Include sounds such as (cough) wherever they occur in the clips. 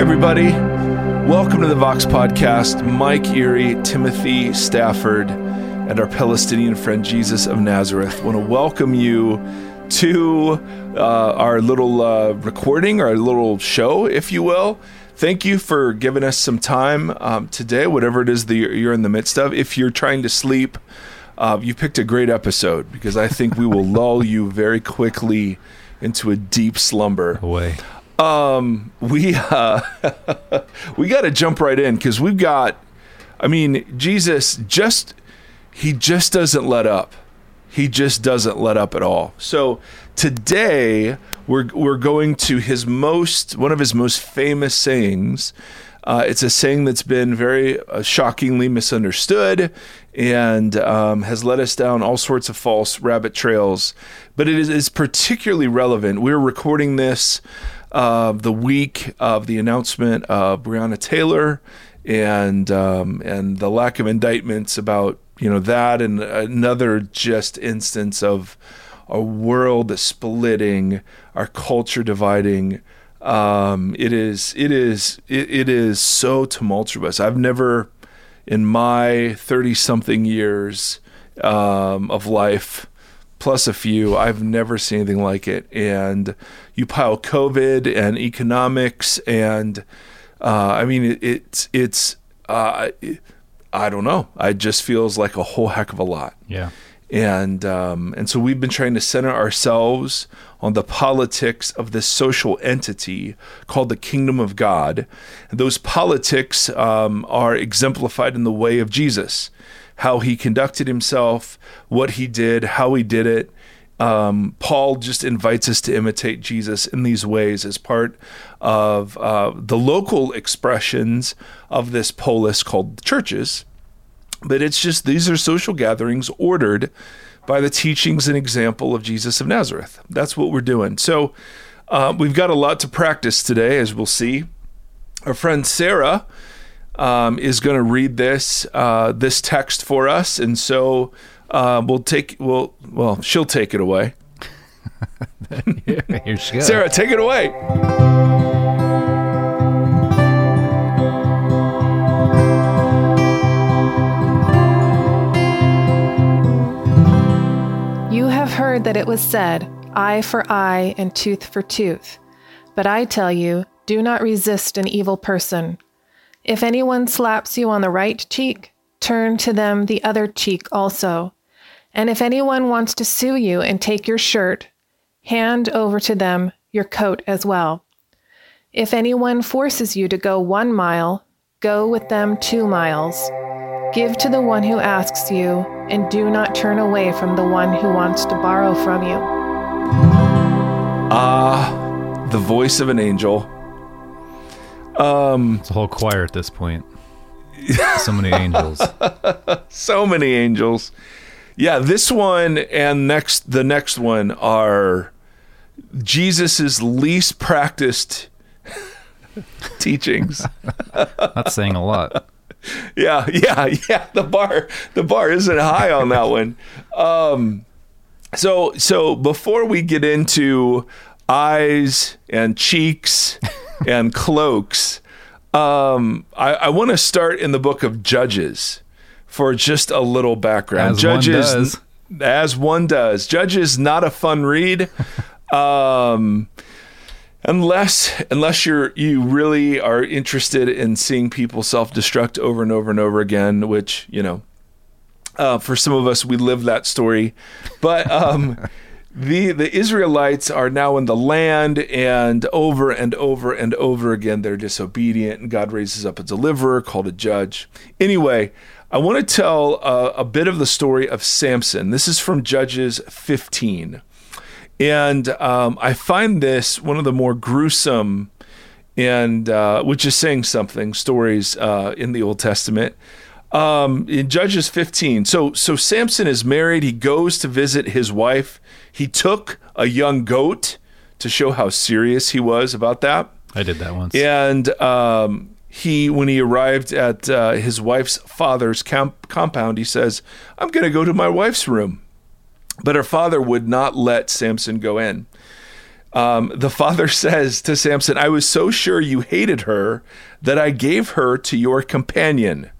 everybody. Welcome to the Vox Podcast. Mike Erre, Timothy Stafford, and our Palestinian friend Jesus of Nazareth want to welcome you to uh, our little uh, recording, our little show, if you will. Thank you for giving us some time um, today, whatever it is that you're in the midst of. If you're trying to sleep, uh, you picked a great episode because I think we will (laughs) lull you very quickly into a deep slumber. Away. Um, we uh, (laughs) we got to jump right in because we've got. I mean, Jesus just he just doesn't let up. He just doesn't let up at all. So today we're we're going to his most one of his most famous sayings. Uh, it's a saying that's been very uh, shockingly misunderstood and um, has led us down all sorts of false rabbit trails. But it is, is particularly relevant. We're recording this uh, the week of the announcement of Breonna Taylor and um, and the lack of indictments about you know that and another just instance of a world splitting, our culture dividing. Um, it is it is it, it is so tumultuous. I've never in my 30 something years um, of life plus a few i've never seen anything like it and you pile covid and economics and uh, i mean it, it's it's uh, i don't know it just feels like a whole heck of a lot Yeah. and um, and so we've been trying to center ourselves on the politics of this social entity called the kingdom of God. And those politics um, are exemplified in the way of Jesus, how he conducted himself, what he did, how he did it. Um, Paul just invites us to imitate Jesus in these ways as part of uh, the local expressions of this polis called churches but it's just these are social gatherings ordered by the teachings and example of Jesus of Nazareth. That's what we're doing. So uh, we've got a lot to practice today, as we'll see. Our friend Sarah um, is going to read this uh, this text for us, and so uh, we'll take we'll well she'll take it away. Here she goes. Sarah, take it away. You have heard that it was said, Eye for eye and tooth for tooth. But I tell you, do not resist an evil person. If anyone slaps you on the right cheek, turn to them the other cheek also. And if anyone wants to sue you and take your shirt, hand over to them your coat as well. If anyone forces you to go one mile, go with them two miles. Give to the one who asks you, and do not turn away from the one who wants to borrow from you. Ah, the voice of an angel. Um, It's a whole choir at this point. So many angels. (laughs) so many angels. Yeah, this one and next the next one are Jesus's least practiced (laughs) teachings. (laughs) That's saying a lot. Yeah, yeah, yeah. The bar the bar isn't high on that one. Um so so before we get into eyes and cheeks (laughs) and cloaks, um I, I want to start in the book of Judges for just a little background. As one Judges does. as one does. Judges not a fun read. (laughs) Um unless unless you're you really are interested in seeing people self-destruct over and over and over again which you know uh, for some of us we live that story but um (laughs) the the israelites are now in the land and over and over and over again they're disobedient and god raises up a deliverer called a judge anyway i want to tell uh, a bit of the story of samson this is from judges 15 and um, I find this one of the more gruesome and uh, which is saying something stories uh, in the Old Testament. Um, in Judges 15, so so Samson is married. He goes to visit his wife. He took a young goat to show how serious he was about that. I did that once. And um, he, when he arrived at uh, his wife's father's compound, he says, "I'm going to go to my wife's room." But her father would not let Samson go in. um, the father (laughs) says to Samson, I was so sure you hated her that I gave her to your companion.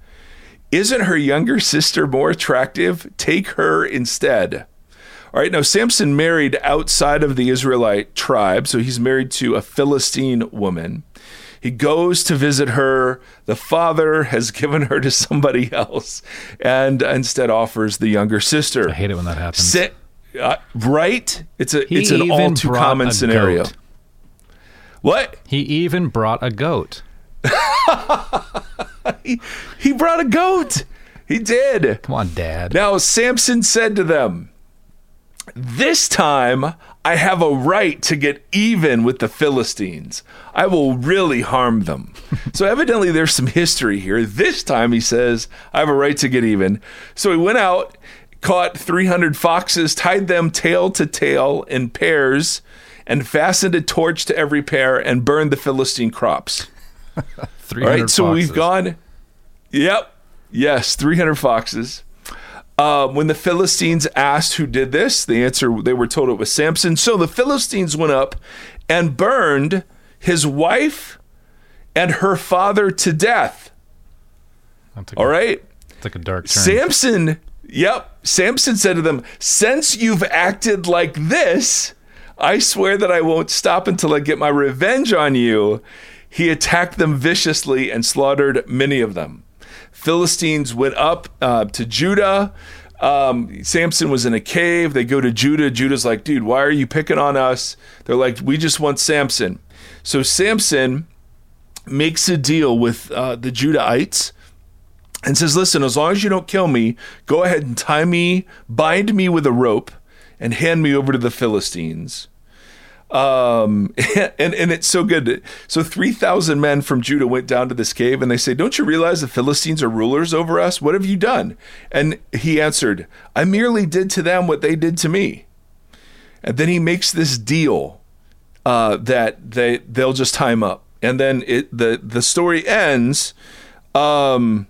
Isn't her younger sister more attractive? Take her instead. All right, now Samson married outside of the Israelite tribe, so he's married to a Philistine woman. He goes to visit her. The father (laughs) has given her to somebody else and instead offers the younger sister. I hate it when that happens. Sit, uh, right? It's a He it's an all too common scenario. goat. What? He even brought a goat. (laughs) He, he brought a goat. He did. Come on, Dad. Now Samson said to them, This time I have a right to get even with the Philistines. I will really harm them. (laughs) so evidently there's some history here. This time he says, I have a right to get even. So he went out, caught 300 foxes, tied them tail to tail in pairs, and fastened a torch to every pair and burned the Philistine crops. (laughs) Three All hundred. right, so we've gone. Yep. Yes, 300 foxes. Uh, when the Philistines asked who did this, the answer they were told it was Samson. So the Philistines went up and burned his wife and her father to death. All right. like a dark turn. Samson, yep. Samson said to them, Since you've acted like this, I swear that I won't stop until I get my revenge on you. He attacked them viciously and slaughtered many of them. Philistines went up uh, to Judah. Um, Samson was in a cave. They go to Judah. Judah's like, dude, why are you picking on us? They're like, we just want Samson. So Samson makes a deal with uh, the Judahites and says, Listen, as long as you don't kill me, go ahead and tie me, bind me with a rope, and hand me over to the Philistines. Um, (laughs) and, and it's so good. So 3,000 men from Judah went down to this cave and they say, Don't you realize the Philistines are rulers over us? What have you done? And he answered, I merely did to them what they did to me. And then he makes this deal uh, that they they'll just tie him up. And then it the the story ends. Um,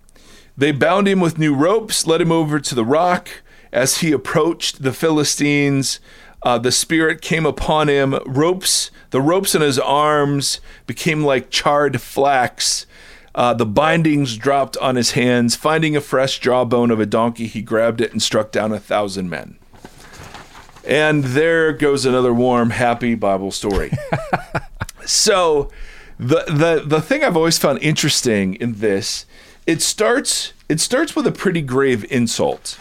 they bound him with new ropes, led him over to the rock. As he approached the Philistines, uh, the spirit came upon him. Ropes, the ropes in his arms became like charred flax. Uh, the bindings dropped on his hands. Finding a fresh jawbone of a donkey, he grabbed it and struck down a thousand men. And there goes another warm, happy Bible story. (laughs) so, the the the thing I've always found interesting in this, it starts it starts with a pretty grave insult,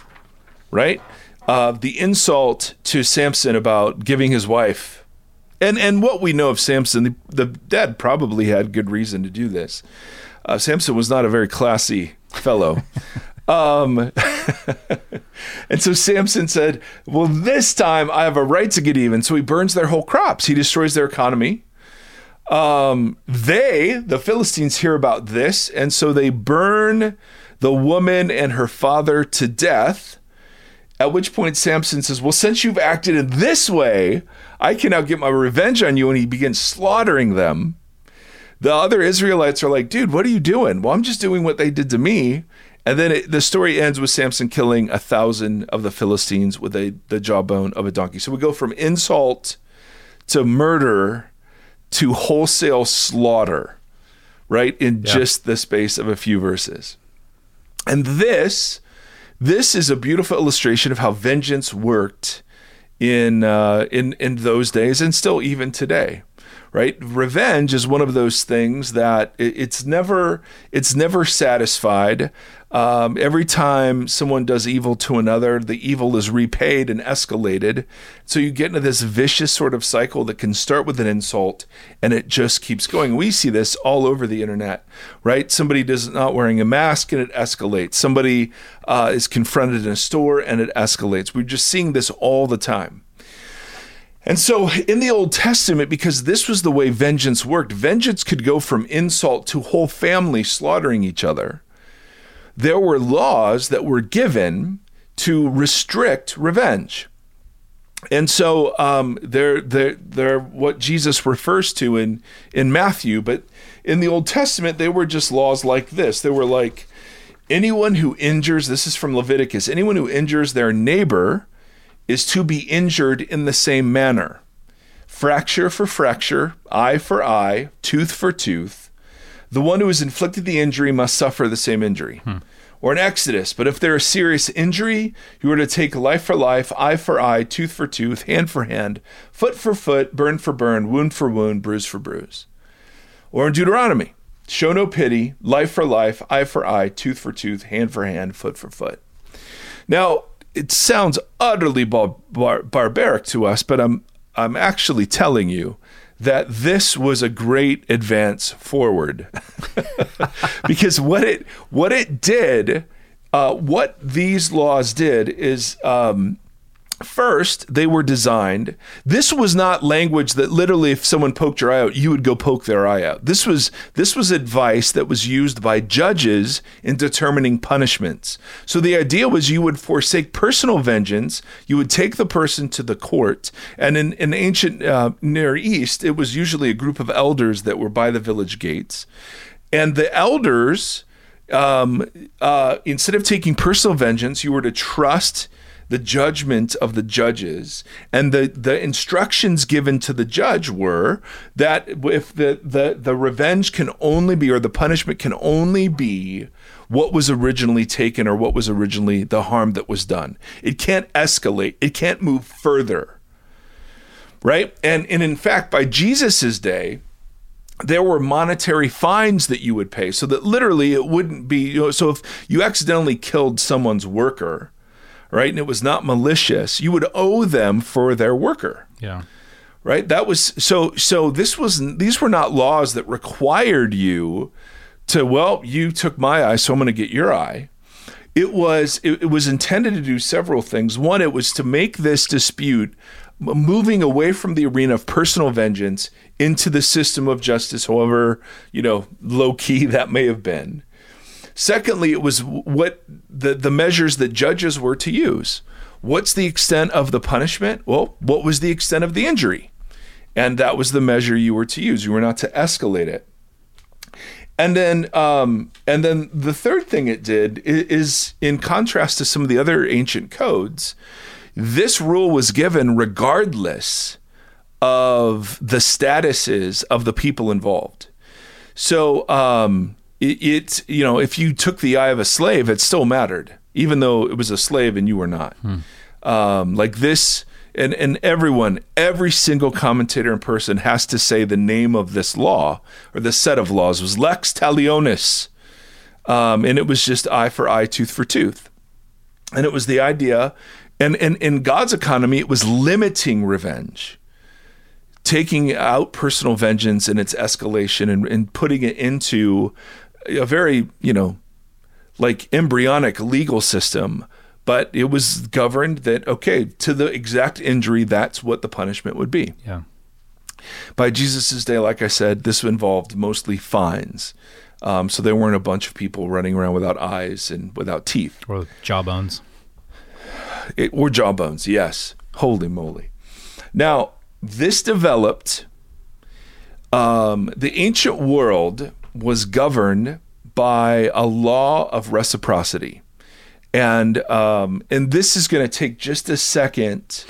right? Uh, the insult to Samson about giving his wife, and and what we know of Samson, the, the dad probably had good reason to do this. Uh, Samson was not a very classy fellow. (laughs) Um, (laughs) and so Samson said, Well, this time I have a right to get even. So he burns their whole crops, he destroys their economy. Um, they, the Philistines, hear about this, and so they burn the woman and her father to death. At which point Samson says, Well, since you've acted in this way, I can now get my revenge on you. And he begins slaughtering them. The other Israelites are like, Dude, what are you doing? Well, I'm just doing what they did to me. And then it, the story ends with Samson killing a thousand of the Philistines with a, the jawbone of a donkey. So we go from insult to murder to wholesale slaughter, right? In Yeah. just the space of a few verses. And this, this is a beautiful illustration of how vengeance worked in uh, in in those days and still even today right? Revenge is one of those things that it, it's never it's never satisfied. Um, every time someone does evil to another the evil is repaid and escalated. So you get into this vicious sort of cycle that can start with an insult and it just keeps going. We see this all over the internet right? Somebody does not wearing a mask and it escalates. Somebody uh, is confronted in a store and it escalates. We're just seeing this all the time and so in the Old Testament, because this was the way vengeance worked, vengeance could go from insult to whole family slaughtering each other. There were laws that were given to restrict revenge. And so um, they're, they're, they're what Jesus refers to in, in Matthew, but in the Old Testament, they were just laws like this. They were like anyone who injures, this is from Leviticus, anyone who injures their neighbor is to be injured in the same manner. fracture for fracture, eye for eye, tooth for tooth. The one who has inflicted the injury must suffer the same injury. Hmm. Or in Exodus, but if there is serious injury, you are to take life for life, eye for eye, tooth for tooth, hand for hand, foot for foot, burn for burn, wound for wound, bruise for bruise. Or in Deuteronomy, show no pity, life for life, eye for eye, tooth for tooth, hand for hand, foot for foot. Now, it sounds utterly bar- bar- barbaric to us, but I'm I'm actually telling you that this was a great advance forward (laughs) because what it what it did, uh, what these laws did is. Um, First, they were designed. This was not language that literally, if someone poked your eye out, you would go poke their eye out. This was this was advice that was used by judges in determining punishments. So the idea was you would forsake personal vengeance. You would take the person to the court, and in, in ancient uh, Near East, it was usually a group of elders that were by the village gates, and the elders. Um, uh, instead of taking personal vengeance, you were to trust the judgment of the judges. And the the instructions given to the judge were that if the the the revenge can only be or the punishment can only be what was originally taken or what was originally the harm that was done. It can't escalate. It can't move further. Right? And and in fact by Jesus's day there were monetary fines that you would pay so that literally it wouldn't be you know, so if you accidentally killed someone's worker right? And it was not malicious. You would owe them for their worker. Yeah. Right? That was so so this was these were not laws that required you to well, you took my eye, so I'm going to get your eye. It was it, it was intended to do several things. One, it was to make this dispute moving away from the arena of personal vengeance into the system of justice, however, you know, low key (laughs) that may have been. Secondly, it was what the, the measures that judges were to use. What's the extent of the punishment? Well, what was the extent of the injury? And that was the measure you were to use. You were not to escalate it. And then, um, and then the third thing it did is, is, in contrast to some of the other ancient codes, this rule was given regardless of the statuses of the people involved. So, um, it, it, you know if you took the eye of a slave it still mattered even though it was a slave and you were not. Hmm. um, like this and and everyone every single commentator in person has to say the name of this law or the set of laws was lex talionis. Um, and it was just eye for eye tooth for tooth. And it was the idea and, and in god's economy it was limiting revenge taking out personal vengeance and its escalation and, and putting it into a very, you know, like embryonic legal system, but it was governed that, okay, to the exact injury, that's what the punishment would be. Yeah. By Jesus' day, like I said, this involved mostly fines. Um, so there weren't a bunch of people running around without eyes and without teeth. Or jawbones. It, or jawbones, yes. Holy moly. Now, this developed, um, the ancient world was governed by a law of reciprocity. And um, and this is going to take just a second.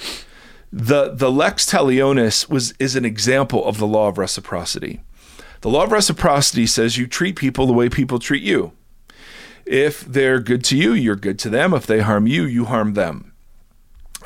The the lex talionis was is an example of the law of reciprocity. The law of reciprocity says you treat people the way people treat you. If they're good to you, you're good to them. If they harm you, you harm them.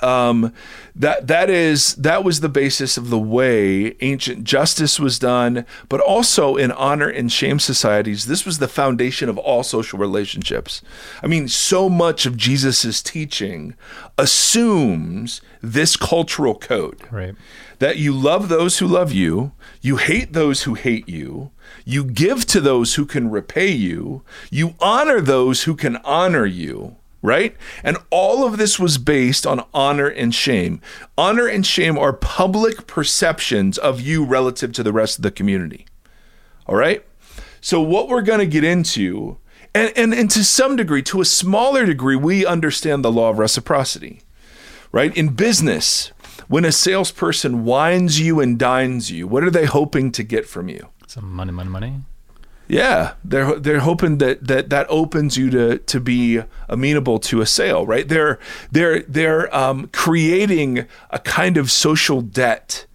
Um, that that is that was the basis of the way ancient justice was done, but also in honor and shame societies, this was the foundation of all social relationships. I mean, so much of Jesus's teaching assumes this cultural code. Right. That you love those who love you, you hate those who hate you, you give to those who can repay you, you honor those who can honor you right? And all of this was based on honor and shame. Honor and shame are public perceptions of you relative to the rest of the community. All right? So, what we're going to get into, and, and, and to some degree, to a smaller degree, we understand the law of reciprocity, right? In business, when a salesperson wines you and dines you, what are they hoping to get from you? Some money, money, money. Yeah, they're they're hoping that that that opens you to to be amenable to a sale, right? They're they're they're um, creating a kind of social debt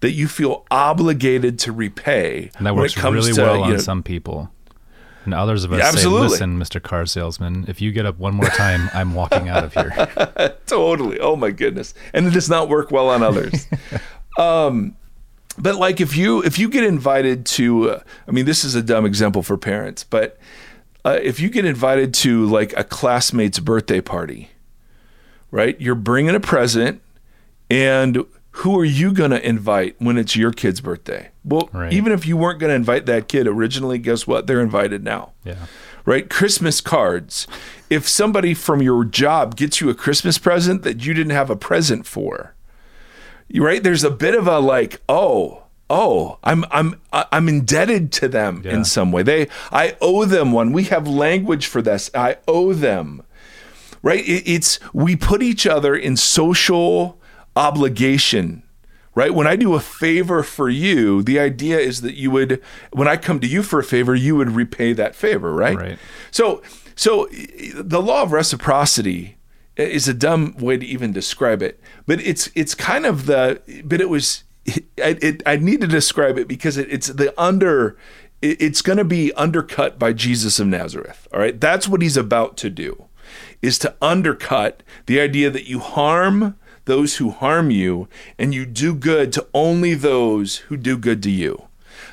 that you feel obligated to repay And that works really to, well on know- some people. And others of us Yeah, say, absolutely. listen, Mr. Car Salesman, if you get up one more time, I'm walking out of here. (laughs) totally. Oh my goodness. And it does not work well on others. (laughs) um, but like if you if you get invited to, uh, I mean, this is a dumb example for parents, but uh, if you get invited to like a classmate's birthday party, right? You're bringing a present, and who are you going to invite when it's your kid's birthday? Well, Right. even if you weren't going to invite that kid originally, guess what? They're invited now Yeah. right? Christmas cards. If somebody from your job gets you a Christmas present that you didn't have a present for, right? There's a bit of a like, oh, oh, I'm I'm I'm indebted to them Yeah. in some way. They I owe them one. We have language for this. I owe them. Right? It, it's we put each other in social obligation right? When I do a favor for you, the idea is that you would, when I come to you for a favor, you would repay that favor, right? Right. So, so the law of reciprocity is a dumb way to even describe it, but it's it's kind of the, but it was, I, it, I need to describe it because it, it's the under, it- it's going to be undercut by Jesus of Nazareth. All right, that's what he's about to do, is to undercut the idea that you harm those who harm you, and you do good to only those who do good to you.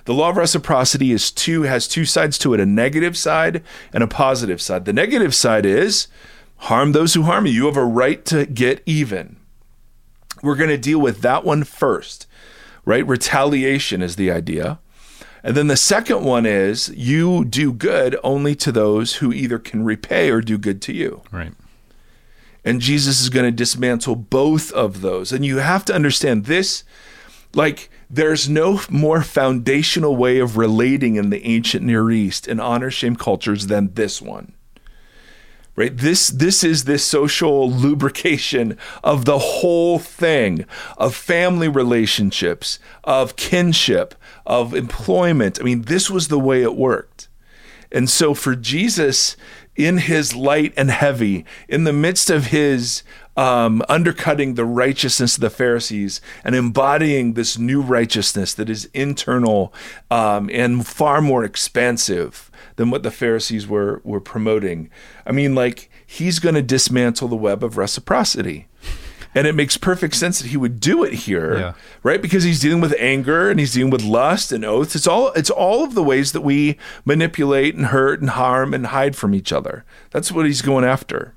The law of reciprocity is two has two sides to it, a negative side and a positive side. The negative side is harm those who harm you. You have a right to get even. We're going to deal with that one first, right? Retaliation is the idea. And then the second one is you do good only to those who either can repay or do good to you. Right. And Jesus is going to dismantle both of those. And you have to understand this like there's no more foundational way of relating in the ancient Near East in honor shame cultures than this one. Right? This this is this social lubrication of the whole thing of family relationships, of kinship, of employment. I mean, this was the way it worked. And so for Jesus, in his light and heavy, in the midst of his um, undercutting the righteousness of the Pharisees and embodying this new righteousness that is internal um, and far more expansive than what the Pharisees were were promoting. I mean, like he's going to dismantle the web of reciprocity. And it makes perfect sense that he would do it here, Yeah. right? Because he's dealing with anger and he's dealing with lust and oaths. It's all it's all of the ways that we manipulate and hurt and harm and hide from each other. That's what he's going after.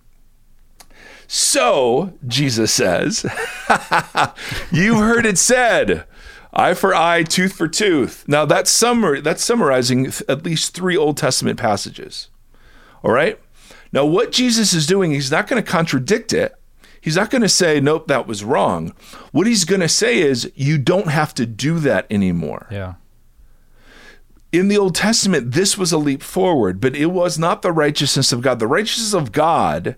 So, Jesus says, (laughs) You've heard it said, eye for eye, tooth for tooth. Now that's summary that's summarizing at least 3 Old Testament passages. All right? Now what Jesus is doing, he's not going to contradict it. He's not going to say, nope, that was wrong. What he's going to say is, you don't have to do that anymore. Yeah. In the Old Testament, this was a leap forward, but it was not the righteousness of God. The righteousness of God,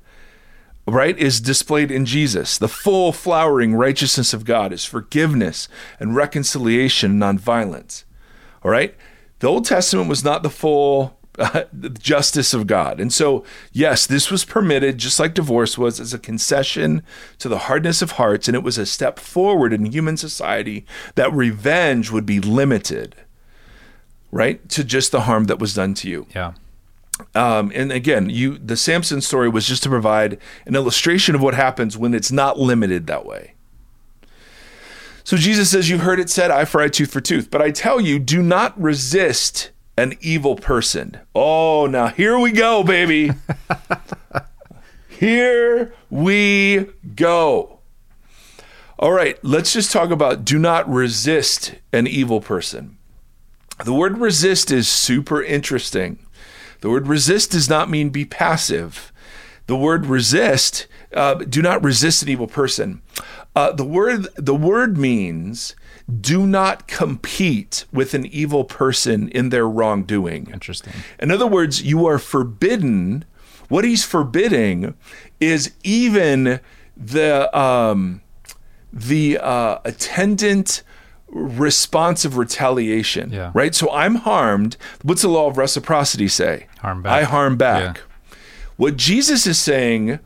right, is displayed in Jesus. The full flowering righteousness of God is forgiveness and reconciliation nonviolence. All right? The Old Testament was not the full (laughs) uh, justice of God. And so, yes, this was permitted, just like divorce was, as a concession to the hardness of hearts. And it was a step forward in human society that revenge would be limited, right, to just the harm that was done to you. Yeah. Um, and again, you the Samson story was just to provide an illustration of what happens when it's not limited that way. So Jesus says, You've heard it said, eye for eye, tooth for tooth. But I tell you, do not resist an evil person. Oh, now here we go, baby. (laughs) here we go. All right, let's just talk about do not resist an evil person. The word resist is super interesting. The word resist does not mean be passive. The word resist, uh, do not resist an evil person. Uh, the word the word means do not compete with an evil person in their wrongdoing. Interesting. In other words, you are forbidden. What he's forbidding is even the um, the uh, attendant response of retaliation. Yeah. Right. So I'm harmed. What's the law of reciprocity say? Harm back. I harm back. Yeah. What Jesus is saying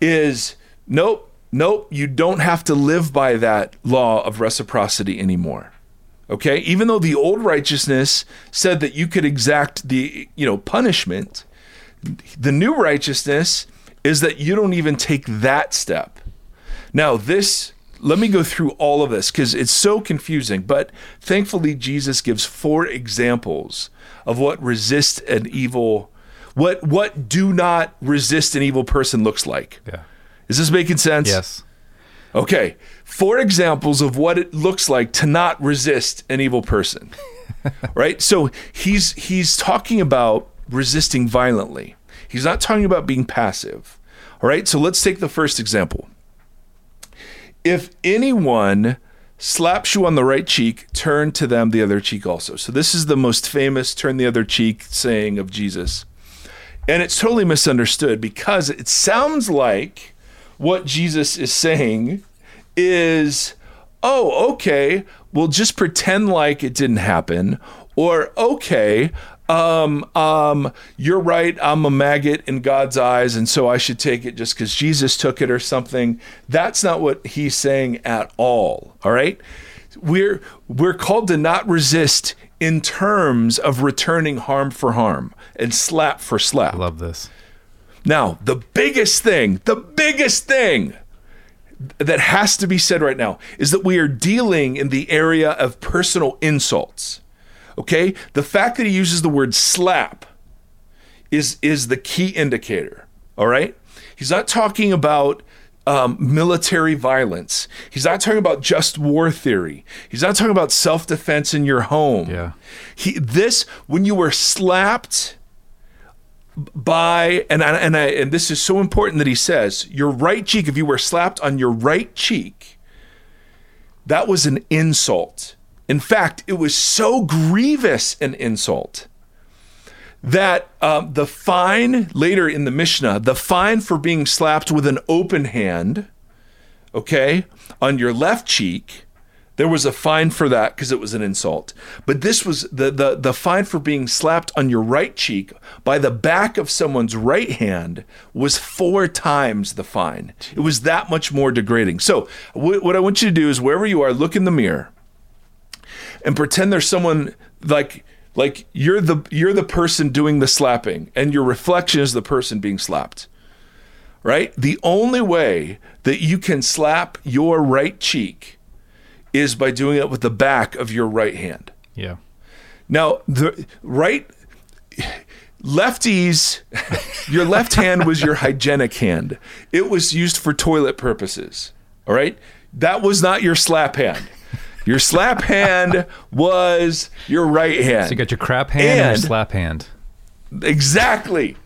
is, nope. nope, you don't have to live by that law of reciprocity anymore. Okay? Even though the old righteousness said that you could exact the, you know, punishment, the new righteousness is that you don't even take that step. Now, this let me go through all of this because it's so confusing. But thankfully, Jesus gives four examples of what resist an evil, what what do not resist an evil person looks like. Yeah. Is this making sense? Yes. Okay. Four examples of what it looks like to not resist an evil person. (laughs) right? So he's he's talking about resisting violently. He's not talking about being passive. All right? So let's take the first example. If anyone slaps you on the right cheek, turn to them the other cheek also. So this is the most famous turn the other cheek saying of Jesus. And it's totally misunderstood because it sounds like what Jesus is saying is, oh, okay, we'll just pretend like it didn't happen. Or, okay, um, um, you're right, I'm a maggot in God's eyes, and so I should take it just because Jesus took it or something. That's not what he's saying at all. All right. We're we're called to not resist in terms of returning harm for harm and slap for slap. I love this. Now, the biggest thing, the biggest thing that has to be said right now is that we are dealing in the area of personal insults. Okay? The fact that he uses the word slap is is the key indicator. All right? He's not talking about um, military violence. He's not talking about just war theory. He's not talking about self defense in your home. Yeah. He this when you were slapped by and I, and I and this is so important that he says your right cheek if you were slapped on your right cheek that was an insult in fact, it was so grievous an insult that um, the fine later in the Mishnah, the fine for being slapped with an open hand, okay, on your left cheek, there was a fine for that because it was an insult. But this was the, the the fine for being slapped on your right cheek by the back of someone's right hand was four times the fine. It was that much more degrading. So w- what I want you to do is wherever you are, look in the mirror and pretend there's someone like like you're the you're the person doing the slapping and your reflection is the person being slapped right? The only way that you can slap your right cheek is by doing it with the back of your right hand. Yeah. now the right lefties (laughs) your left hand was your hygienic hand. It was used for toilet purposes all right? That was not your slap hand your slap hand was your right hand. So you got your crap hand and, And- your slap hand. Exactly.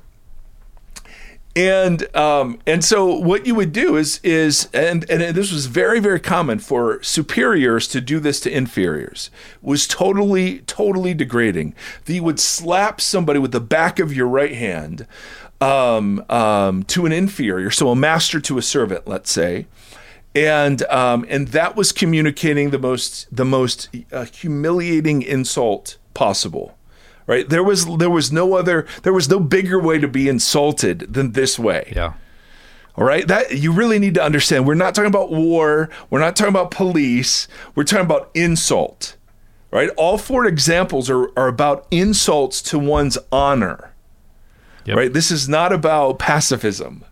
And um, and so what you would do is is and and this was very very common for superiors to do this to inferiors was totally totally degrading. That you would slap somebody with the back of your right hand um, um, to an inferior, so a master to a servant, let's say, and um, and that was communicating the most the most uh, humiliating insult possible right? There was there was no other there was no bigger way to be insulted than this way. Yeah. all right? That you really need to understand we're not talking about war we're not talking about police we're talking about insult right? All four examples are, are about insults to one's honor Yep. right? This is not about pacifism.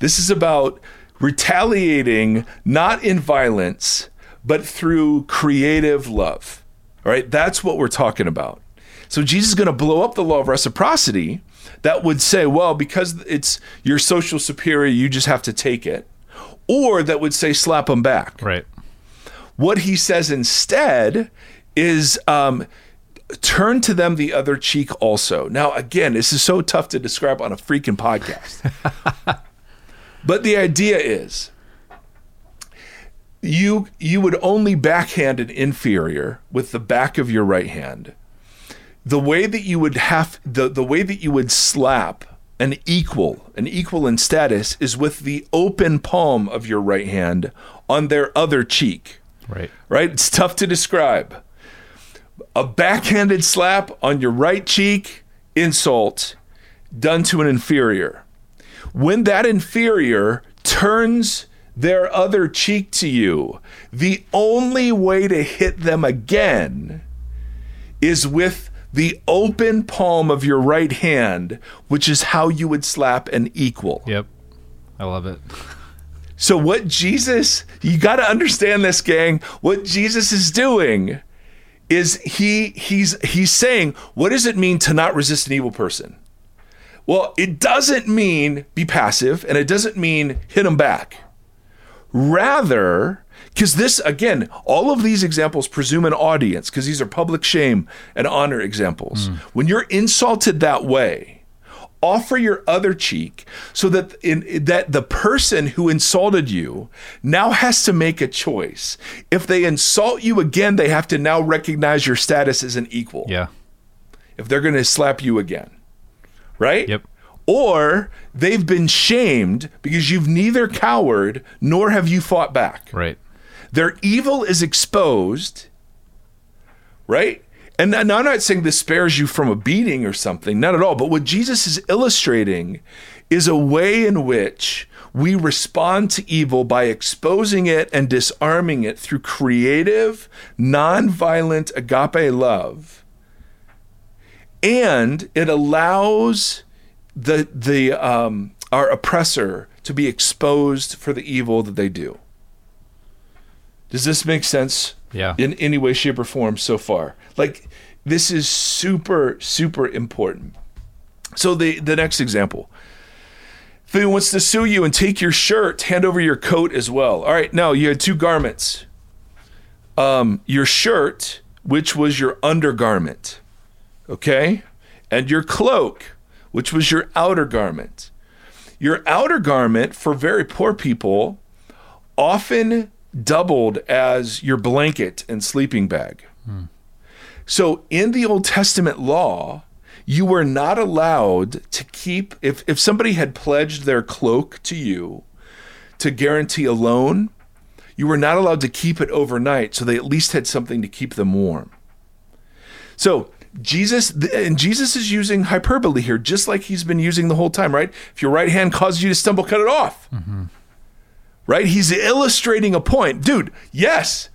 This is about retaliating not in violence but through creative love all right that's what we're talking about so jesus is going to blow up the law of reciprocity that would say well because it's your social superior you just have to take it or that would say slap them back Right. what he says instead is um, turn to them the other cheek also. Now, again, this is so tough to describe on a freaking podcast. (laughs) but the idea is you you would only backhand an inferior with the back of your right hand. The way that you would have the, the way that you would slap an equal, an equal in status is with the open palm of your right hand on their other cheek Right. right? It's tough to describe. A backhanded slap on your right cheek, insult, done to an inferior. When that inferior turns their other cheek to you, the only way to hit them again is with the open palm of your right hand, which is how you would slap an equal. Yep. I love it. So, what Jesus, you got to understand this, gang. What Jesus is doing is he he's he's saying, what does it mean to not resist an evil person? Well, it doesn't mean be passive, and it doesn't mean hit them back. Rather, because this, again, all of these examples presume an audience, because these are public shame and honor examples. Hmm. When you're insulted that way, offer your other cheek so that in that the person who insulted you now has to make a choice. If they insult you again, they have to now recognize your status as an equal. Yeah. If they're going to slap you again. Right? Yep. Or they've been shamed because you've neither cowered nor have you fought back. Right. Their evil is exposed, right? And I'm not saying this spares you from a beating or something, not at all. But what Jesus is illustrating is a way in which we respond to evil by exposing it and disarming it through creative, nonviolent agape love. And it allows the the um, our oppressor to be exposed for the evil that they do. Does this make sense? Yeah. In any way, shape, or form so far? Like this is super, super important. So the the next example. If anyone wants to sue you and take your shirt, hand over your coat as well. All right, now you had two garments. Um, your shirt, which was your undergarment, okay, and your cloak, which was your outer garment. Your outer garment for very poor people often doubled as your blanket and sleeping bag. Hmm. So in the Old Testament law, you were not allowed to keep if if somebody had pledged their cloak to you to guarantee a loan, you were not allowed to keep it overnight so they at least had something to keep them warm. So Jesus and Jesus is using hyperbole here, just like he's been using the whole time, right? If your right hand causes you to stumble, cut it off. Mm-hmm. Right? He's illustrating a point. Dude, yes.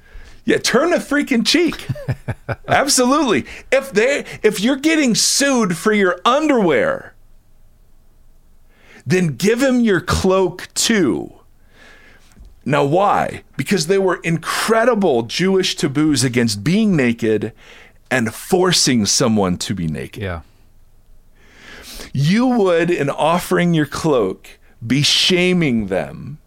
Yeah, turn the freaking cheek. (laughs) Absolutely. If they if you're getting sued for your underwear, then give him your cloak too. Now, why? Because there were incredible Jewish taboos against being naked and forcing someone to be naked. Yeah. You would, in offering your cloak, be shaming them.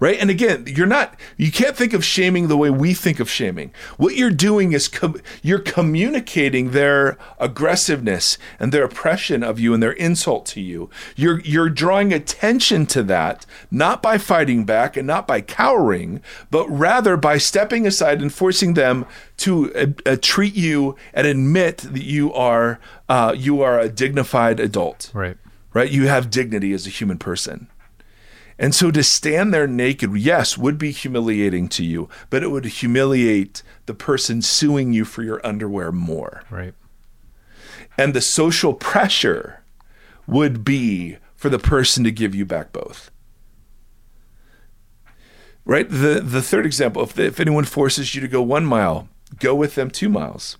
Right? And again, you're not, you can't think of shaming the way we think of shaming. What you're doing is com- you're communicating their aggressiveness and their oppression of you and their insult to you. You're, you're drawing attention to that, not by fighting back and not by cowering, but rather by stepping aside and forcing them to uh, uh, treat you and admit that you are, uh, you are a dignified adult Right. right? You have dignity as a human person. And so to stand there naked, yes, would be humiliating to you, but it would humiliate the person suing you for your underwear more. Right. And the social pressure would be for the person to give you back both. Right? The the third example, if, if anyone forces you to go 1 mile, go with them 2 miles.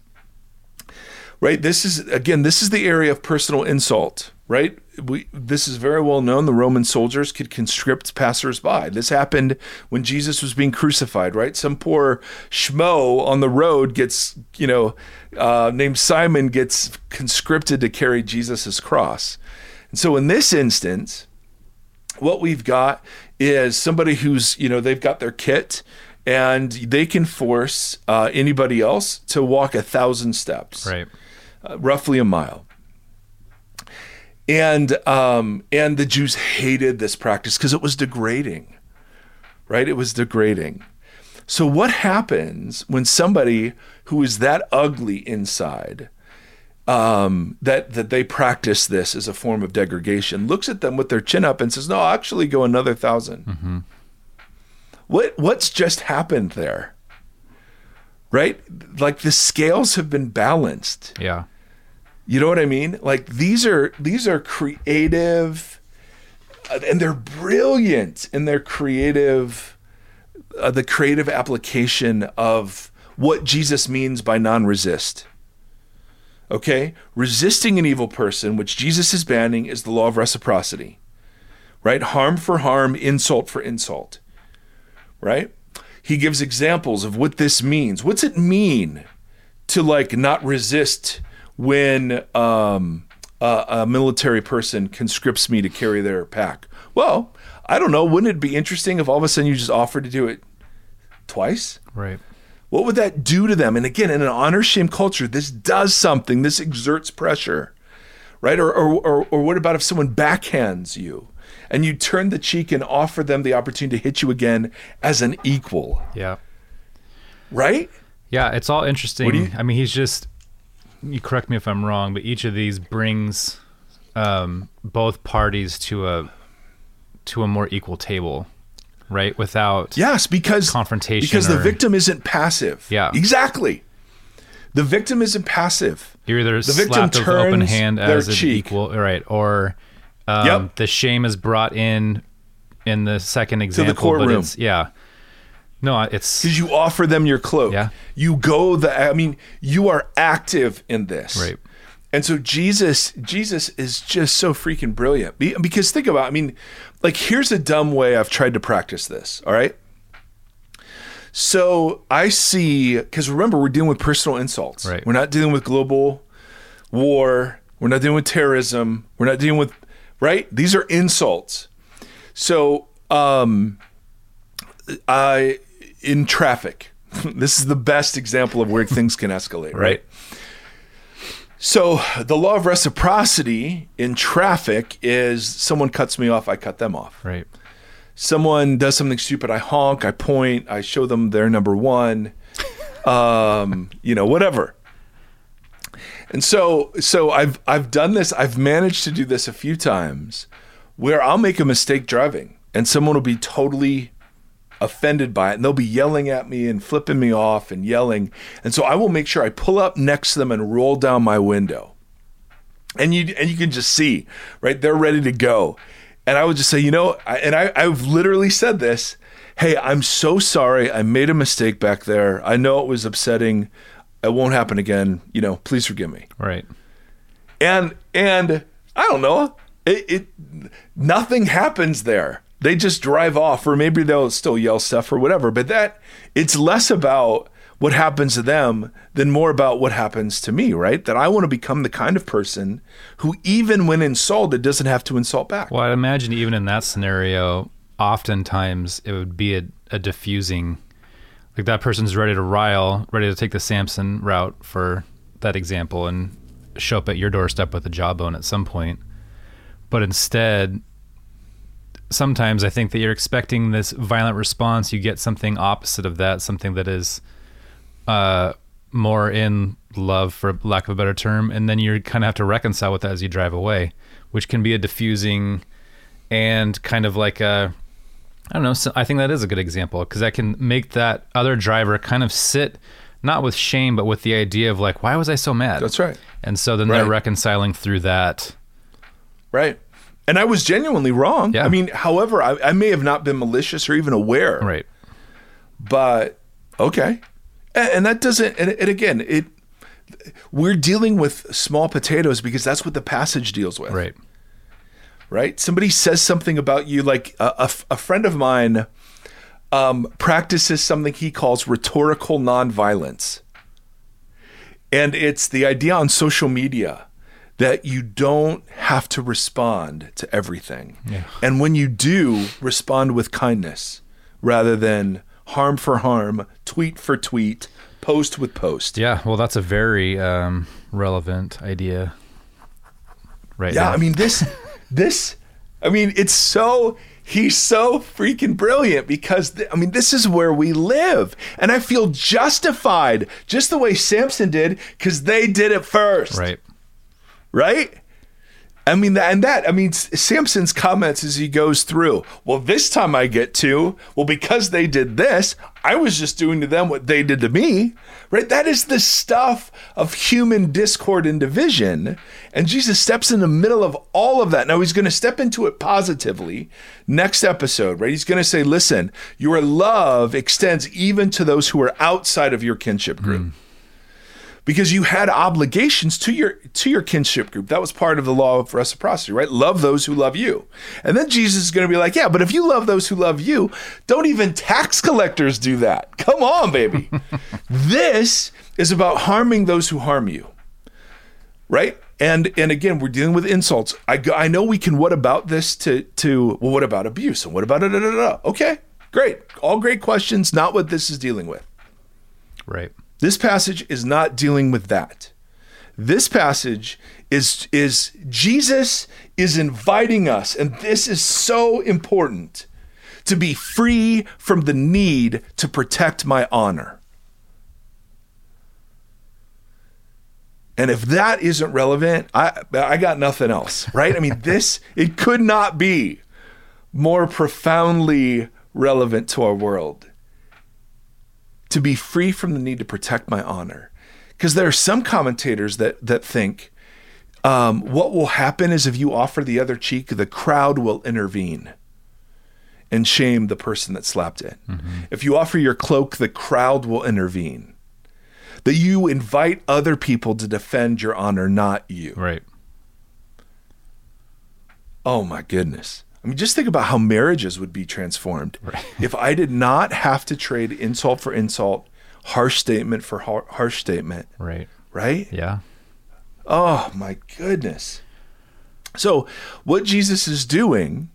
Right? This is again, this is the area of personal insult, right? We, this is very well known. The Roman soldiers could conscript passersby. This happened when Jesus was being crucified, right? Some poor schmo on the road gets, you know, uh, named Simon gets conscripted to carry Jesus' cross. And so in this instance, what we've got is somebody who's, you know, they've got their kit and they can force uh, anybody else to walk a thousand steps Right. uh, roughly a mile. And um, and the Jews hated this practice because it was degrading, right? It was degrading. So what happens when somebody who is that ugly inside, um, that that they practice this as a form of degradation, looks at them with their chin up and says, "No, I'll actually go another 1000 What what's just happened there? Right? Like the scales have been balanced. Yeah. You know what I mean? Like these are these are creative and they're brilliant in their creative, uh, the creative application of what Jesus means by non-resist. Okay, resisting an evil person, which Jesus is banning, is the law of reciprocity. Right, harm for harm, insult for insult. Right. He gives examples of what this means. What's it mean to like not resist when um, a, a military person conscripts me to carry their pack? Well, I don't know. Wouldn't it be interesting if all of a sudden you just offered to do it twice? Right. What would that do to them? And again, in an honor shame culture, this does something. This exerts pressure, right? Or, or, or, or what about if someone backhands you and you turn the cheek and offer them the opportunity to hit you again as an equal, Yeah. right? Yeah, it's all interesting. you- I mean, he's just. You correct me if I'm wrong, but each of these brings um, both parties to a to a more equal table, right? Without Yes, because Confrontation Because the victim isn't passive. Yeah. exactly. The victim isn't passive. you're either the victim the open turns hand as an cheek. equal, right? Or um, Yep. the shame is brought in in the second example, but courtroom. it's yeah. No, it's Because you offer them your cloak. Yeah. You go the I mean, you are active in this. Right. And so Jesus, Jesus is just so freaking brilliant. Because think about, I mean, like here's a dumb way I've tried to practice this. All right. So I see, because remember, we're dealing with personal insults. Right. We're not dealing with global war. We're not dealing with terrorism. We're not dealing with, right? These are insults. So, um, I, in traffic, (laughs) this is the best example of where things can escalate, right? So the law of reciprocity in traffic is someone cuts me off, I cut them off. right. Someone does something stupid, I honk, I point, I show them they're number one, (laughs) um, you know, whatever. And so, so I've I've done this. I've managed to do this a few times, where I'll make a mistake driving, and someone will be totally offended by it and they'll be yelling at me and flipping me off and yelling. And so I will make sure I pull up next to them and roll down my window. And you and you can just see, right? They're ready to go. And I would just say, you know, I, and I, I've literally said this, hey, I'm so sorry. I made a mistake back there. I know it was upsetting. It won't happen again. You know, please forgive me Right. and and I don't know. It, it nothing happens there. They just drive off, or maybe they'll still yell stuff or whatever. But that it's less about what happens to them than more about what happens to me, right? That I want to become the kind of person who, even when insulted, doesn't have to insult back. Well, I'd imagine even in that scenario, oftentimes it would be a, a diffusing, like that person's ready to rile, ready to take the Samson route for that example and show up at your doorstep with a jawbone at some point. But instead, sometimes I think that you're expecting this violent response. You get something opposite of that, something that is uh, more in love, for lack of a better term, and then you kind of have to reconcile with that as you drive away, which can be a diffusing and kind of like a I don't know. So I think that is a good example because that can make that other driver kind of sit not with shame, but with the idea of like, why was I so mad? That's right. And so then they're reconciling through that. Right. And I was genuinely wrong. Yeah. I mean, however, I, I may have not been malicious or even aware. Right. but okay and, and that doesn't and, and again it we're dealing with small potatoes because that's what the passage deals with Right. right somebody says something about you like a a friend of mine um, practices something he calls rhetorical nonviolence and it's the idea on social media that you don't have to respond to everything Yeah. and when you do respond with kindness rather than harm for harm tweet for tweet post with post Yeah. Well, that's a very um, relevant idea. Right. Yeah, now. I mean this (laughs) this I mean it's so he's so freaking brilliant because th- I mean this is where we live and I feel justified just the way Samson did cuz they did it first. Right. Right? I mean, and that, I mean, Samson's comments as he goes through, well, this time I get to, well, because they did this, I was just doing to them what they did to me, right? That is the stuff of human discord and division. And Jesus steps in the middle of all of that. Now, he's going to step into it positively next episode, right? He's going to say, listen, your love extends even to those who are outside of your kinship group. Mm because you had obligations to your to your kinship group. That was part of the law of reciprocity, right? Love those who love you. And then Jesus is going to be like, "Yeah, but if you love those who love you, don't even tax collectors do that. (laughs) Come on, baby. (laughs) this is about harming those who harm you." Right? And and again, we're dealing with insults. I I know we can what about this to to well what about abuse and what about da, da, da, da. Okay. Great. All great questions, not what this is dealing with. Right. This passage is not dealing with that. This passage is is Jesus is inviting us and this is so important to be free from the need to protect my honor. And if that isn't relevant, I I got nothing else, right? I mean, (laughs) this it could not be more profoundly relevant to our world to be free from the need to protect my honor. Because there are some commentators that that think um, what will happen is if you offer the other cheek, the crowd will intervene and shame the person that slapped it. Mm-hmm. If you offer your cloak, the crowd will intervene. That you invite other people to defend your honor, not you. Right. Oh my goodness. I mean, just think about how marriages would be transformed right. (laughs) if I did not have to trade insult for insult, harsh statement for har- harsh statement. Right. Right? Yeah. Oh, my goodness. So, what Jesus is doing,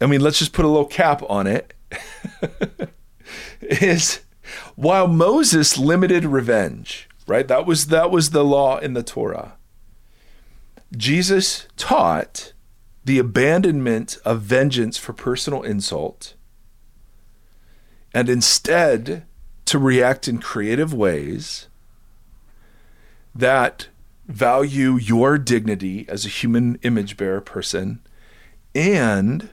I mean, let's just put a little cap on it, (laughs) is while Moses limited revenge, right? That was that was the law in the Torah. Jesus taught the abandonment of vengeance for personal insult and instead to react in creative ways that value your dignity as a human image bearer person and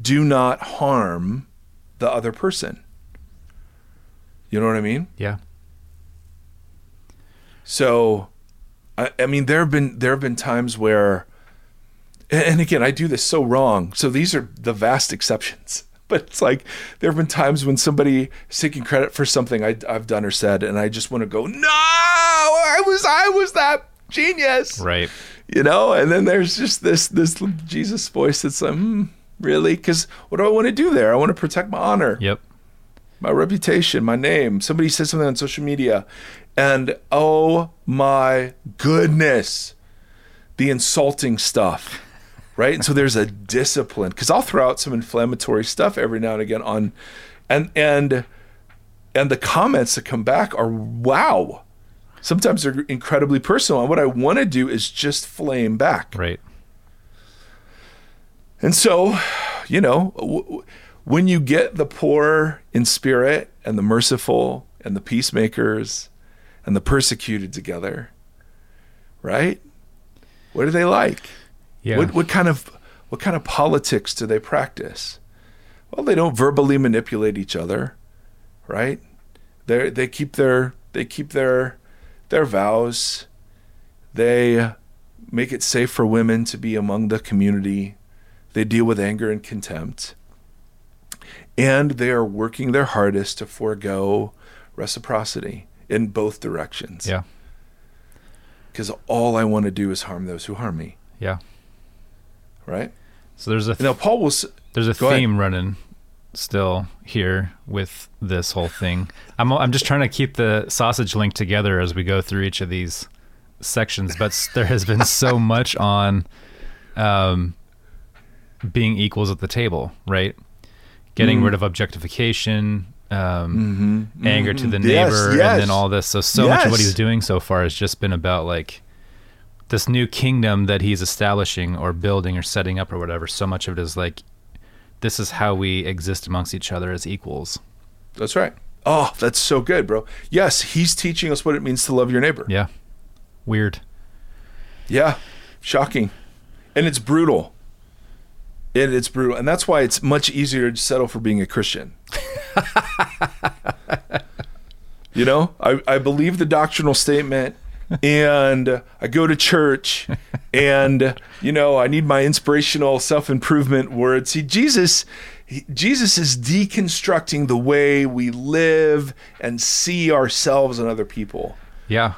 do not harm the other person. You know what I mean? Yeah. So I, I mean there have been there have been times where and again, I do this so wrong. So these are the vast exceptions. But it's like there have been times when somebody is taking credit for something I, have done or said, and I just want to go, "No, I was, I was that genius." Right. You know. And then there's just this this Jesus voice that's like, hmm, "Really?" Because what do I want to do there? I want to protect my honor. Yep. My reputation, my name. Somebody says something on social media, and oh my goodness, the insulting stuff right? And so there's a discipline because I'll throw out some inflammatory stuff every now and again on, and and and the comments that come back are wow. Sometimes they're incredibly personal, and what I want to do is just flame back. Right. And so, you know, w- when you get the poor in spirit and the merciful and the peacemakers and the persecuted together, right? What are they like? Yeah. What, what kind of what kind of politics do they practice? Well, they don't verbally manipulate each other, right? They they keep their they keep their their vows. They make it safe for women to be among the community. They deal with anger and contempt. And they are working their hardest to forego reciprocity in both directions. Yeah. Because all I want to do is harm those who harm me. Yeah right? So there's a th- now Paul was There's a theme ahead. running still here with this whole thing. I'm I'm just trying to keep the sausage link together as we go through each of these sections, but there has been so (laughs) much on um, being equals at the table, right? Getting mm. rid of objectification, um, mm-hmm, anger mm-hmm. to the neighbor, yes, yes. and then all this. So so yes. much of what he's doing so far has just been about like this new kingdom that he's establishing or building or setting up or whatever, so much of it is like this is how we exist amongst each other as equals. That's right. Oh, that's so good, bro. Yes, he's teaching us what it means to love your neighbor. Yeah. Weird. Yeah. Shocking. and it's brutal. And it's brutal, and that's why it's much easier to settle for being a Christian. (laughs) you know, I, I believe the doctrinal statement, and I go to church, and you know, I need my inspirational self improvement words. See, Jesus, he- Jesus is deconstructing the way we live and see ourselves and other people Yeah.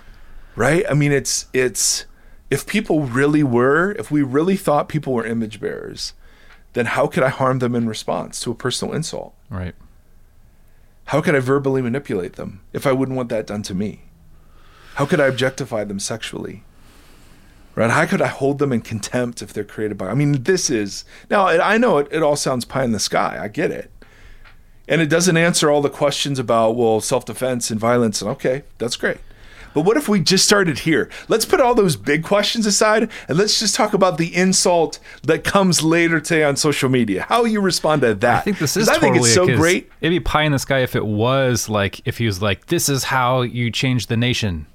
right i mean it's it's if people really were if we really thought people were image bearers then how could i harm them in response to a personal insult Right. how could i verbally manipulate them if i wouldn't want that done to me how could i objectify them sexually? Right? How could i hold them in contempt if they're created by i mean this is now i know it, it all sounds pie in the sky. I get it. And it doesn't answer all the questions about well self-defense and violence and okay that's great. But what if we just started here? Let's put all those big questions aside and let's just talk about the insult that comes later today on social media. How you respond to that? I think this is i think it's so great. It'd be pie in the sky if it was like if he was like, "This is how you change the nation."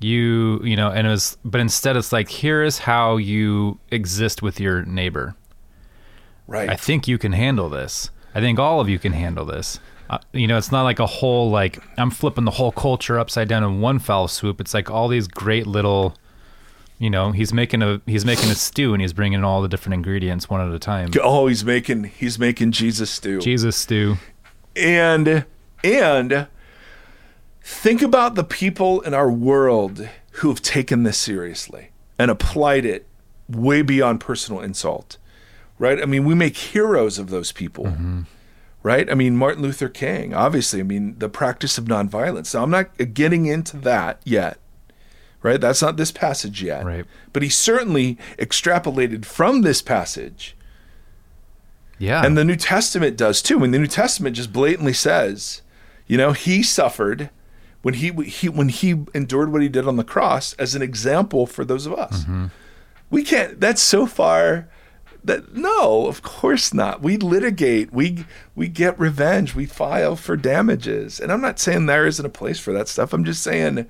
You, you know, and it was, but instead it's like, "Here is how you exist with your neighbor." right I think you can handle this. I think all of you can handle this. Uh, you know, it's not like a whole like I'm flipping the whole culture upside down in one foul swoop. It's like all these great little, you know, he's making a he's making a stew and he's bringing in all the different ingredients one at a time. oh he's making he's making jesus stew Jesus stew. and and think about the people in our world who have taken this seriously and applied it way beyond personal insult right? I mean we make heroes of those people mm-hmm. right? I mean martin luther king obviously i mean the practice of nonviolence. Now i'm not getting into that yet right? That's not this passage yet. Right. but he certainly extrapolated from this passage. Yeah. and the New Testament does too. When the New Testament just blatantly says, you know, he suffered when he he when he endured what he did on the cross as an example for those of us. Mm-hmm. We can't. That's so far. That no, of course not. We litigate. We we get revenge. We file for damages. And I'm not saying there isn't a place for that stuff. I'm just saying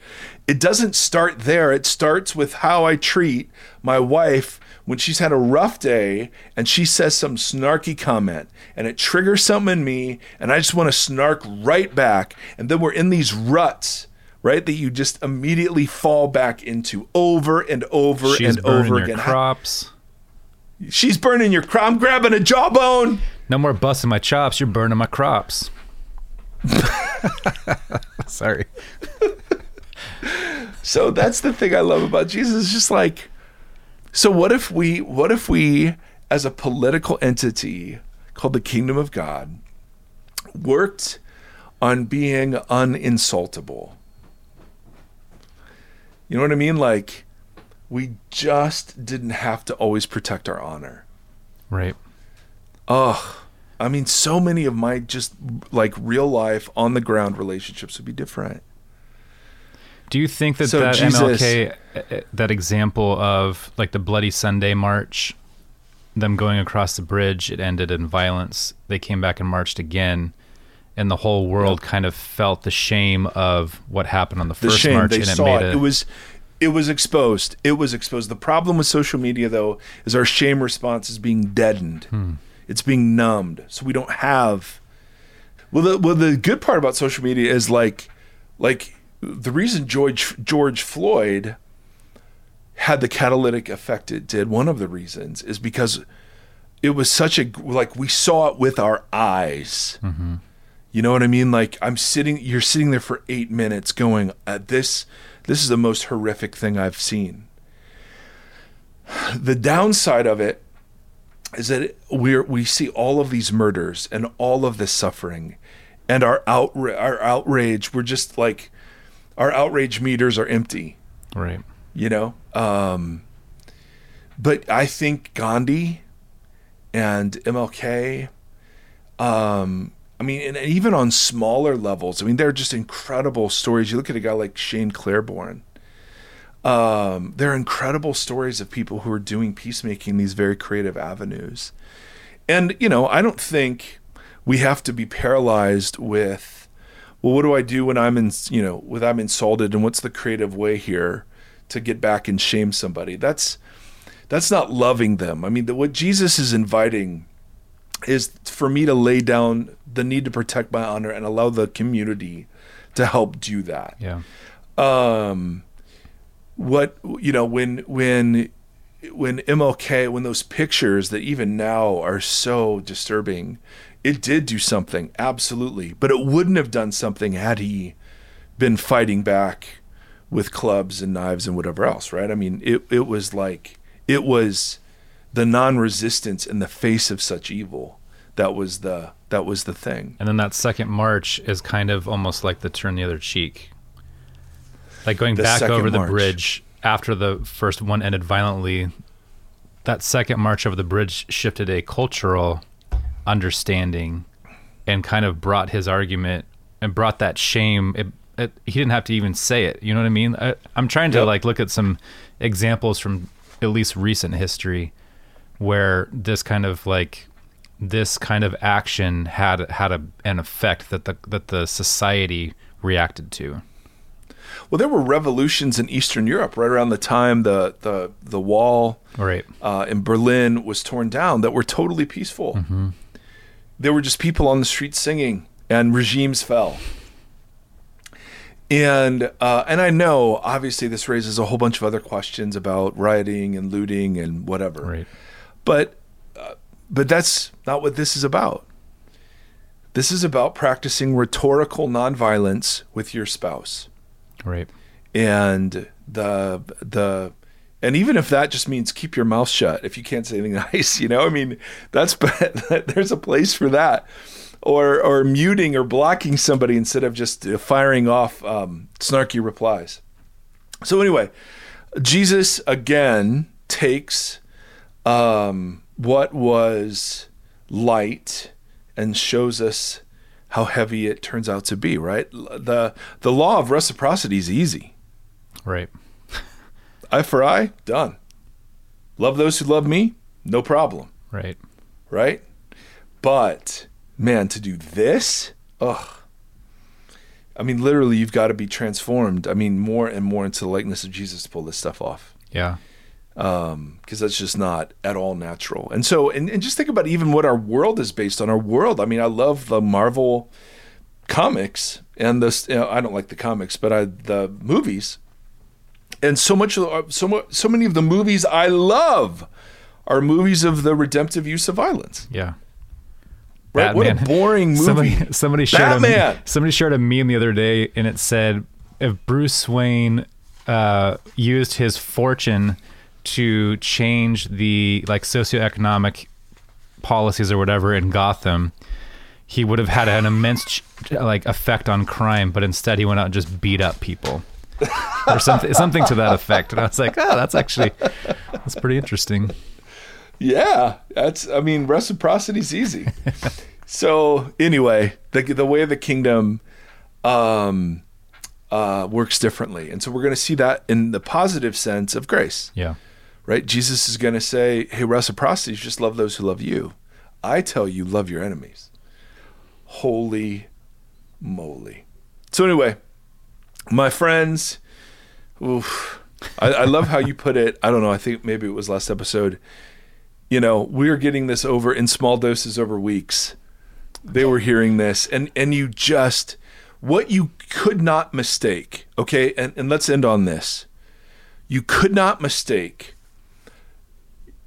it doesn't start there. It starts with how I treat my wife when she's had a rough day and she says some snarky comment and it triggers something in me and I just want to snark right back. And then we're in these ruts, right? That you just immediately fall back into over and over She's and over again. crops. She's burning your crop. I'm grabbing a jawbone. No more busting my chops. You're burning my crops. (laughs) Sorry. So that's the thing I love about Jesus. Just like, so what if we, what if we, as a political entity called the kingdom of God, worked on being uninsultable? You know what I mean? Like, we just didn't have to always protect our honor. Right. Ugh. I mean, so many of my just like real life on the ground relationships would be different. Do you think that So that Jesus- MLK, uh, that example of like the Bloody Sunday march, them going across the bridge, it ended in violence. They came back and marched again, and the whole world kind of felt the shame of what happened on the the first shame march, they and it saw made it. a, It was it was exposed. It was exposed. The problem with social media though is our shame response is being deadened. It's being numbed. So we don't have well the well the good part about social media is like like the reason George George Floyd had the catalytic effect it did, one of the reasons is because it was such a like we saw it with our eyes. You know what I mean? Like I'm sitting, you're sitting there for eight minutes, going, uh, "This, this is the most horrific thing I've seen." The downside of it is that we're we see all of these murders and all of this suffering, and our outra- our outrage. We're just like, our outrage meters are empty right. you know um but i think gandhi and mlk um i mean and even on smaller levels i mean they're just incredible stories. You look at a guy like shane claiborne. Um they're incredible stories of people who are doing peacemaking in these very creative avenues. And you know i don't think we have to be paralyzed with well what do i do when i'm in you know when i'm insulted and what's the creative way here to get back and shame somebody? That's that's not loving them. I mean, the, what Jesus is inviting is for me to lay down the need to protect my honor and allow the community to help do that. Yeah. Um, what you know when when when MLK when those pictures that even now are so disturbing, it did do something absolutely, but it wouldn't have done something had he been fighting back with clubs and knives and whatever else, right? I mean, it it was like it was the non-resistance in the face of such evil that was the that was the thing. And then that second march is kind of almost like the turn the other cheek. Like going The back over the bridge after the first one ended violently, that second march over the bridge shifted a cultural understanding and kind of brought his argument and brought that shame. It, it, he didn't have to even say it. You know what I mean? I, I'm trying to Yep. like look at some examples from at least recent history where this kind of like this kind of action had had a, an effect that the that the society reacted to. Well, there were revolutions in Eastern Europe right around the time the the the wall Right. uh, in Berlin was torn down that were totally peaceful. There were just people on the streets singing, and regimes fell. And uh, and I know obviously this raises a whole bunch of other questions about rioting and looting and whatever. Right. But uh, but that's not what this is about. This is about practicing rhetorical nonviolence with your spouse Right. and the the and even if that just means keep your mouth shut if you can't say anything (laughs) nice you know i mean that's (laughs) but there's a place for that or or muting or blocking somebody instead of just uh, firing off um, snarky replies so anyway jesus again takes um, what was light and shows us how heavy it turns out to be right? The the law of reciprocity is easy. Right. eye for eye done. Love those who love me no problem. Right. right? But man to do this? Ugh. I mean literally you've got to be transformed. I mean more and more into the likeness of jesus to pull this stuff off. Yeah. Because that's just not at all natural. And so, and, and just think about even what our world is based on. Our world. I mean, I love the Marvel comics and this. You know, I don't like the comics, but I the movies. And so much, of- so much, so many of the movies I love are movies of the redemptive use of violence. Yeah. Right? What a Batman. boring (laughs) movie. Somebody somebody shared Batman. a somebody shared a meme the other day and it said if Bruce Wayne uh, used his fortune to change the like socioeconomic policies or whatever in Gotham, he would have had an immense like effect on crime, but instead he went out and just beat up people. (laughs) or something something to that effect. And I was like, oh, that's actually that's pretty interesting. Yeah, that's. I mean, reciprocity's easy. (laughs) so anyway, the the way of the kingdom um, uh, works differently, and so we're going to see that in the positive sense of grace, Yeah. Right? Jesus is going to say, "Hey, reciprocity is just love those who love you. I tell you, love your enemies." Holy moly! So anyway, my friends, oof, I, I love how you put it. I don't know. I think maybe it was last episode you know, we're getting this over in small doses over weeks. They were hearing this, and and you just what you could not mistake. Okay, and and let's end on this. You could not mistake.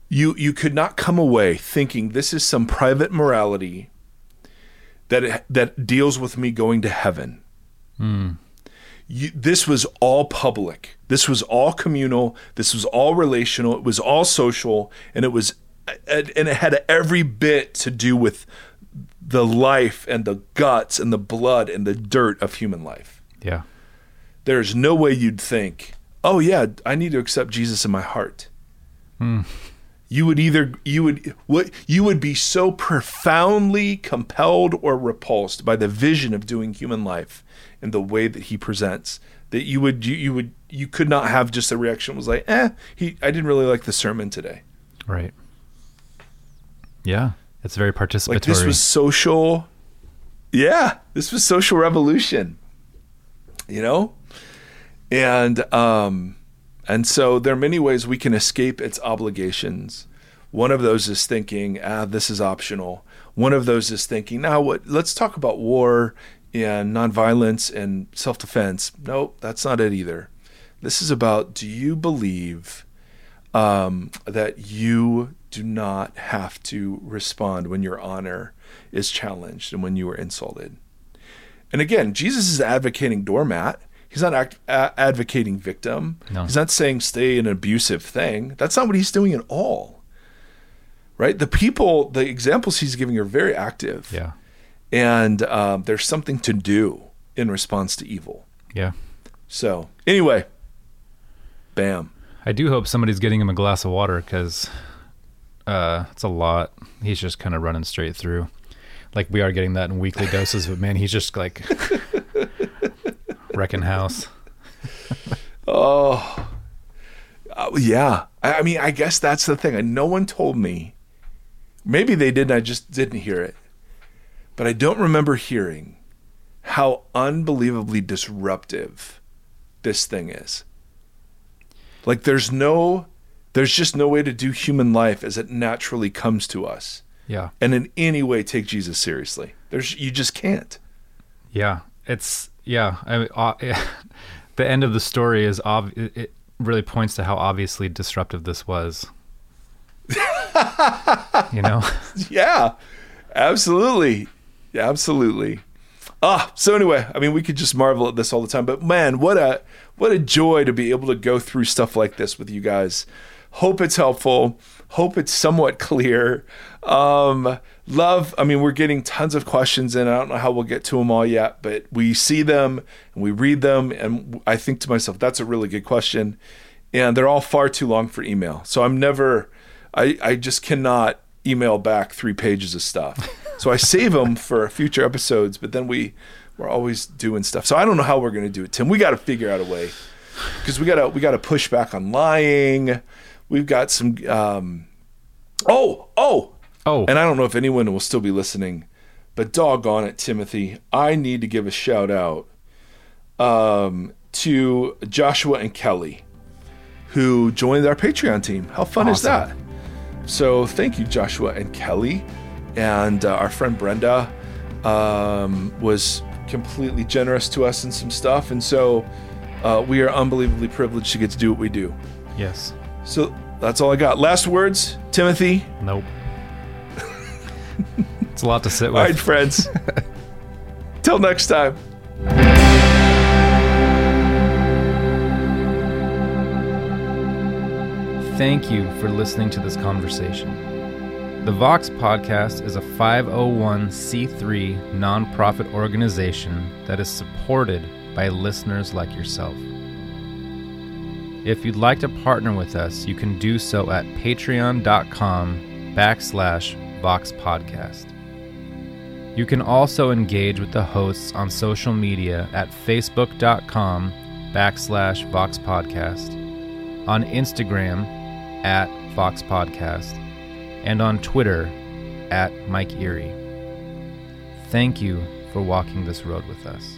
You you could not come away thinking this is some private morality that it, that deals with me going to heaven. Hmm. You, this was all public. This was all communal. This was all relational. It was all social, and it was, and it had every bit to do with the life and the guts and the blood and the dirt of human life. Yeah. There's no way you'd think, oh yeah, I need to accept Jesus in my heart. Hmm. You would either you would what you would be so profoundly compelled or repulsed by the vision of doing human life in the way that he presents that you would you, you would you could not have just a reaction was like eh he I didn't really like the sermon today Right. Yeah. It's very participatory. like this was social yeah this was social revolution you know and um And so there are many ways we can escape its obligations. One of those is thinking, ah, this is optional. One of those is thinking, now what let's talk about war and nonviolence and self-defense. Nope, that's not it either. This is about do you believe um, that you do not have to respond when your honor is challenged and when you are insulted? And again, Jesus is advocating doormat. He's not act, a- advocating victim. No. He's not saying stay an abusive thing. That's not what he's doing at all. Right? The people, the examples he's giving are very active. Yeah. And um, there's something to do in response to evil. Yeah. So, anyway, bam. I do hope somebody's getting him a glass of water because uh, it's a lot. He's just kind of running straight through. Like we are getting that in weekly doses, but man, he's just like (laughs) wrecking house. (laughs) Oh, uh, yeah. I, I mean, I guess that's the thing. No one told me. Maybe they did, and I just didn't hear it. But I don't remember hearing how unbelievably disruptive this thing is. Like, there's no, there's just no way to do human life as it naturally comes to us, Yeah. and in any way take Jesus seriously. There's, you just can't. Yeah. It's yeah. I mean, uh, (laughs) the end of the story is ob- it really points to how obviously disruptive this was. (laughs) you know. Yeah, absolutely. Yeah, absolutely. Ah, so anyway, I mean, we could just marvel at this all the time, but man, what a what a joy to be able to go through stuff like this with you guys. Hope it's helpful. Hope it's somewhat clear. Um, love. I mean, we're getting tons of questions, and I don't know how we'll get to them all yet, but we see them and we read them, and I think to myself, that's a really good question, and they're all far too long for email. So I'm never. I I just cannot email back three pages of stuff. (laughs) So I save them for future episodes, but then we we're always doing stuff. So I don't know how we're going to do it, Tim. We got to figure out a way because we got to we got to push back on lying. We've got some. Um, oh oh Oh. and I don't know if anyone will still be listening, but doggone it, Timothy, I need to give a shout out um, to Joshua and Kelly, who joined our Patreon team. How fun is that? So thank you, Joshua and Kelly, and uh, our friend Brenda um, was completely generous to us in some stuff, and so uh, we are unbelievably privileged to get to do what we do. yes. So that's all I got. Last words, Timothy. Nope. it's a lot to sit with. (laughs) All right, friends. (laughs) Till next time. Thank you for listening to this conversation. The Vox Podcast is a 501c3 nonprofit organization that is supported by listeners like yourself. If you'd like to partner with us, you can do so at patreon.com backslash Vox Podcast. You can also engage with the hosts on social media at facebook.com backslash Vox Podcast, on Instagram at Vox Podcast, and on Twitter at Mike Erre. Thank you for walking this road with us.